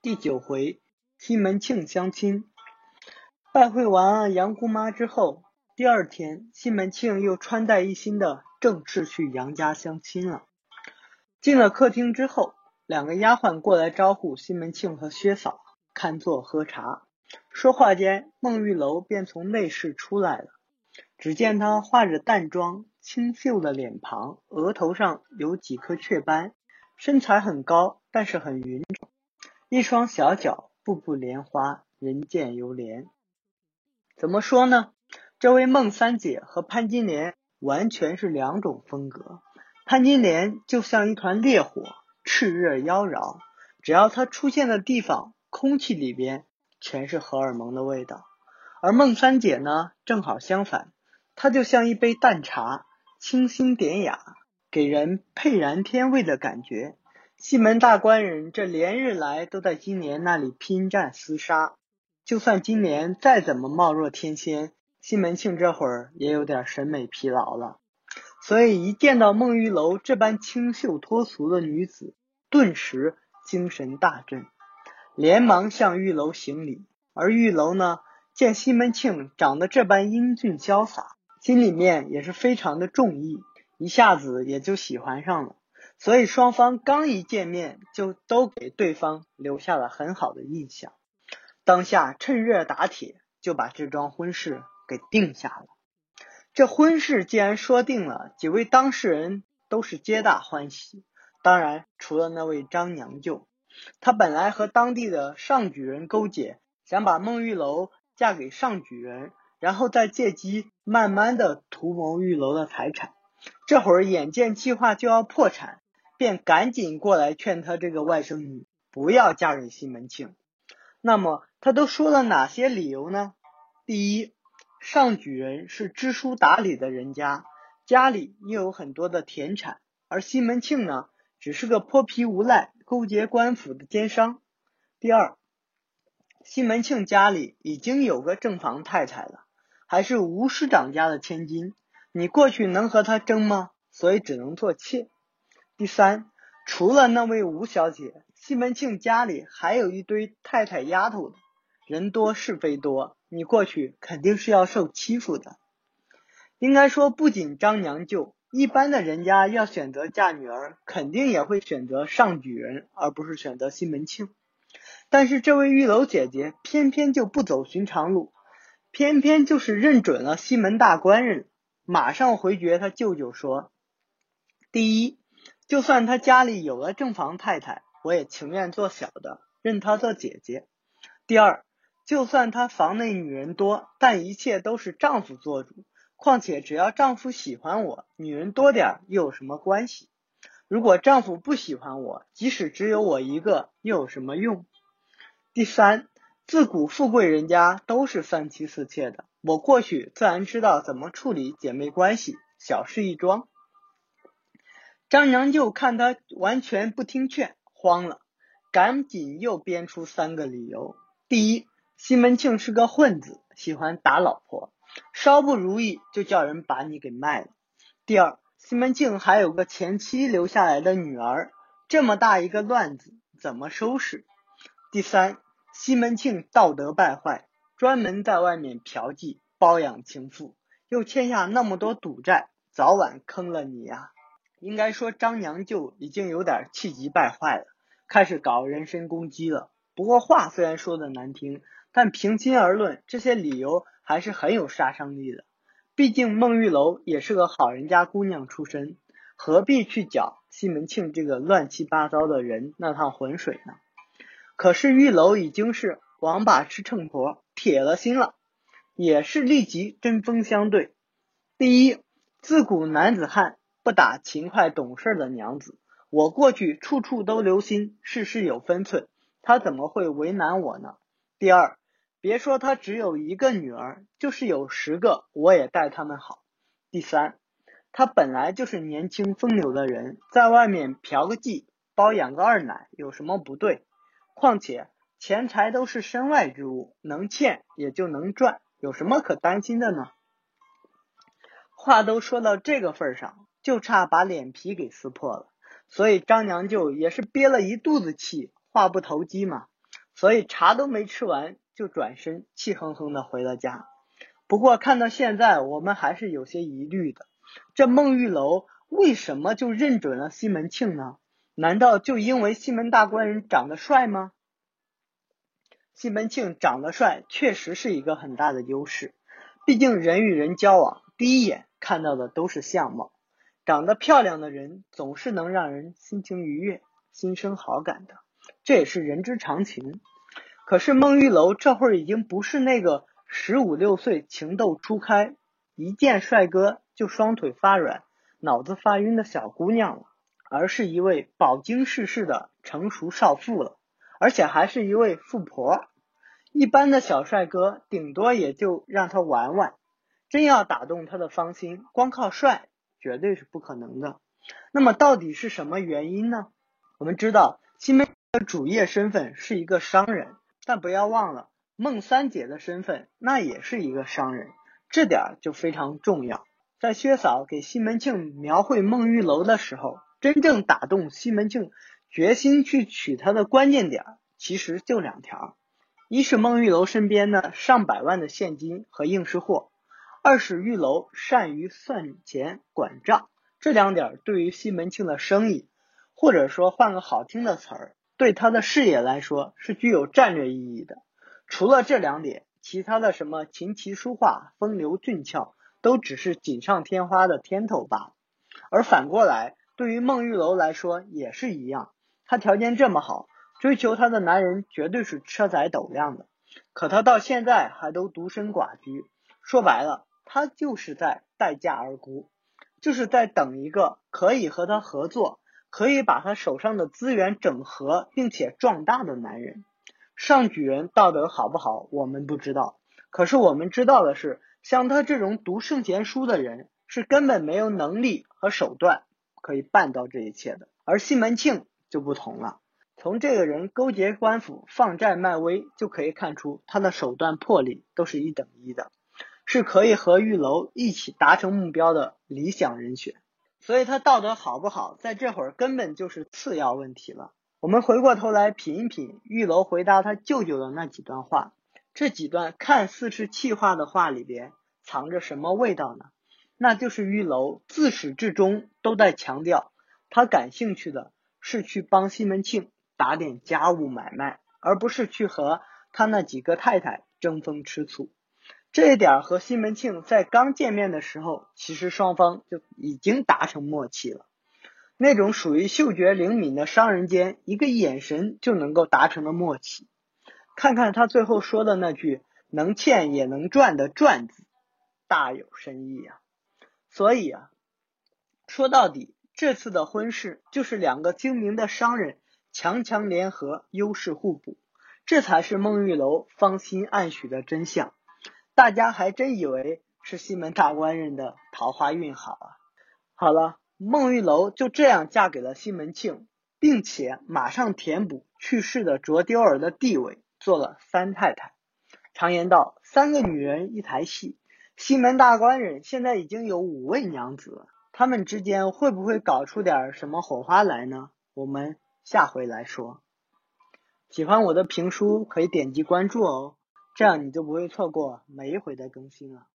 第九回，西门庆相亲。拜会完杨姑妈之后，第二天，西门庆又穿戴一新的，正式去杨家相亲了。进了客厅之后，两个丫鬟过来招呼西门庆和薛嫂看座喝茶。说话间，孟玉楼便从内室出来了。只见他化着淡妆，清秀的脸庞，额头上有几颗雀斑，身材很高，但是很匀称。一双小脚，步步莲花，人见犹怜。怎么说呢？这位孟三姐和潘金莲完全是两种风格。潘金莲就像一团烈火，炽热妖娆，只要她出现的地方，空气里边全是荷尔蒙的味道。而孟三姐呢，正好相反，她就像一杯淡茶，清新典雅，给人沛然天味的感觉。西门大官人这连日来都在金莲那里拼战厮杀，就算金莲再怎么貌若天仙，西门庆这会儿也有点审美疲劳了。所以一见到孟玉楼这般清秀脱俗的女子，顿时精神大振，连忙向玉楼行礼。而玉楼呢，见西门庆长得这般英俊潇洒，心里面也是非常的中意，一下子也就喜欢上了。所以双方刚一见面，就都给对方留下了很好的印象。当下趁热打铁，就把这桩婚事给定下了。这婚事既然说定了，几位当事人都是皆大欢喜。当然，除了那位张娘舅，他本来和当地的上举人勾结，想把孟玉楼嫁给上举人，然后再借机慢慢的图谋玉楼的财产。这会儿眼见计划就要破产。便赶紧过来劝他这个外甥女不要嫁给西门庆。那么他都说了哪些理由呢？第一，上举人是知书达理的人家，家里又有很多的田产，而西门庆呢，只是个泼皮无赖，勾结官府的奸商。第二，西门庆家里已经有个正房太太了，还是吴师长家的千金，你过去能和他争吗？所以只能做妾。第三，除了那位吴小姐，西门庆家里还有一堆太太丫头的，人多是非多，你过去肯定是要受欺负的。应该说，不仅张娘舅，一般的人家要选择嫁女儿，肯定也会选择上举人，而不是选择西门庆。但是这位玉楼姐姐偏偏就不走寻常路，偏偏就是认准了西门大官人，马上回绝他舅舅说：第一。就算他家里有了正房太太，我也情愿做小的，认她做姐姐。第二，就算他房内女人多，但一切都是丈夫做主。况且只要丈夫喜欢我，女人多点又有什么关系？如果丈夫不喜欢我，即使只有我一个，又有什么用？第三，自古富贵人家都是三妻四妾的，我过去自然知道怎么处理姐妹关系，小事一桩。张娘舅看他完全不听劝，慌了，赶紧又编出三个理由：第一，西门庆是个混子，喜欢打老婆，稍不如意就叫人把你给卖了；第二，西门庆还有个前妻留下来的女儿，这么大一个乱子，怎么收拾？第三，西门庆道德败坏，专门在外面嫖妓，包养情妇，又欠下那么多赌债，早晚坑了你呀！应该说，张娘舅已经有点气急败坏了，开始搞人身攻击了。不过话虽然说的难听，但平心而论，这些理由还是很有杀伤力的。毕竟孟玉楼也是个好人家姑娘出身，何必去搅西门庆这个乱七八糟的人那趟浑水呢？可是玉楼已经是王八吃秤砣，铁了心了，也是立即针锋相对。第一，自古男子汉。不打勤快懂事的娘子，我过去处处都留心，事事有分寸，他怎么会为难我呢？第二，别说他只有一个女儿，就是有十个，我也待他们好。第三，他本来就是年轻风流的人，在外面嫖个妓，包养个二奶，有什么不对？况且钱财都是身外之物，能欠也就能赚，有什么可担心的呢？话都说到这个份上。就差把脸皮给撕破了，所以张娘舅也是憋了一肚子气，话不投机嘛。所以茶都没吃完就转身气哼哼的回了家。不过看到现在，我们还是有些疑虑的。这孟玉楼为什么就认准了西门庆呢？难道就因为西门大官人长得帅吗？西门庆长得帅确实是一个很大的优势，毕竟人与人交往，第一眼看到的都是相貌，长得漂亮的人总是能让人心情愉悦、心生好感的，这也是人之常情。可是孟玉楼这会儿已经不是那个。十五六岁情窦初开，一见帅哥就双腿发软、脑子发晕的小姑娘了，而是一位饱经世事的成熟少妇了，而且还是一位富婆。一般的小帅哥顶多也就让他玩玩，真要打动他的芳心，光靠帅绝对是不可能的。那么到底是什么原因呢？我们知道西门的主业身份是一个商人，但不要忘了。孟三姐的身份，那也是一个商人，这点儿就非常重要。在薛嫂给西门庆描绘孟玉楼的时候，真正打动西门庆决心去娶她的关键点，其实就两条：一是孟玉楼身边的上百万的现金和应时货；二是玉楼善于算钱管账。这两点对于西门庆的生意，或者说换个好听的词儿，对他的事业来说，是具有战略意义的。除了这两点，其他的什么琴棋书画、风流俊俏，都只是锦上添花的添头罢了。而反过来，对于孟玉楼来说也是一样，她条件这么好，追求她的男人绝对是车载斗量的。可她到现在还都独身寡居，说白了，他就是在待价而沽，就是在等一个可以和他合作，可以把他手上的资源整合并且壮大的男人。上举人道德好不好，我们不知道。可是我们知道的是，像他这种读圣贤书的人，是根本没有能力和手段可以办到这一切的。而西门庆就不同了，从这个人勾结官府、放债卖威就可以看出，他的手段魄力都是一等一的，是可以和玉楼一起达成目标的理想人选。所以他道德好不好，在这会儿根本就是次要问题了。我们回过头来品一品玉楼回答他舅舅的那几段话，这几段看似是气话的话里边藏着什么味道呢？那就是玉楼自始至终都在强调，他感兴趣的是去帮西门庆打点家务买卖，而不是去和他那几个太太争风吃醋。这一点和西门庆在刚见面的时候，其实双方就已经达成默契了。那种属于嗅觉灵敏的商人间，一个眼神就能够达成的默契。看看他最后说的那句“能欠也能赚”的“赚”字，大有深意啊！所以啊，说到底，这次的婚事就是两个精明的商人强强联合，优势互补，这才是孟玉楼芳心暗许的真相。大家还真以为是西门大官人的桃花运好啊！好了。孟玉楼就这样嫁给了西门庆，并且马上填补去世的卓丢儿的地位，做了三太太。常言道，三个女人一台戏。西门大官人现在已经有五位娘子，他们之间会不会搞出点什么火花来呢？我们下回来说。喜欢我的评书可以点击关注哦，这样你就不会错过每一回的更新了。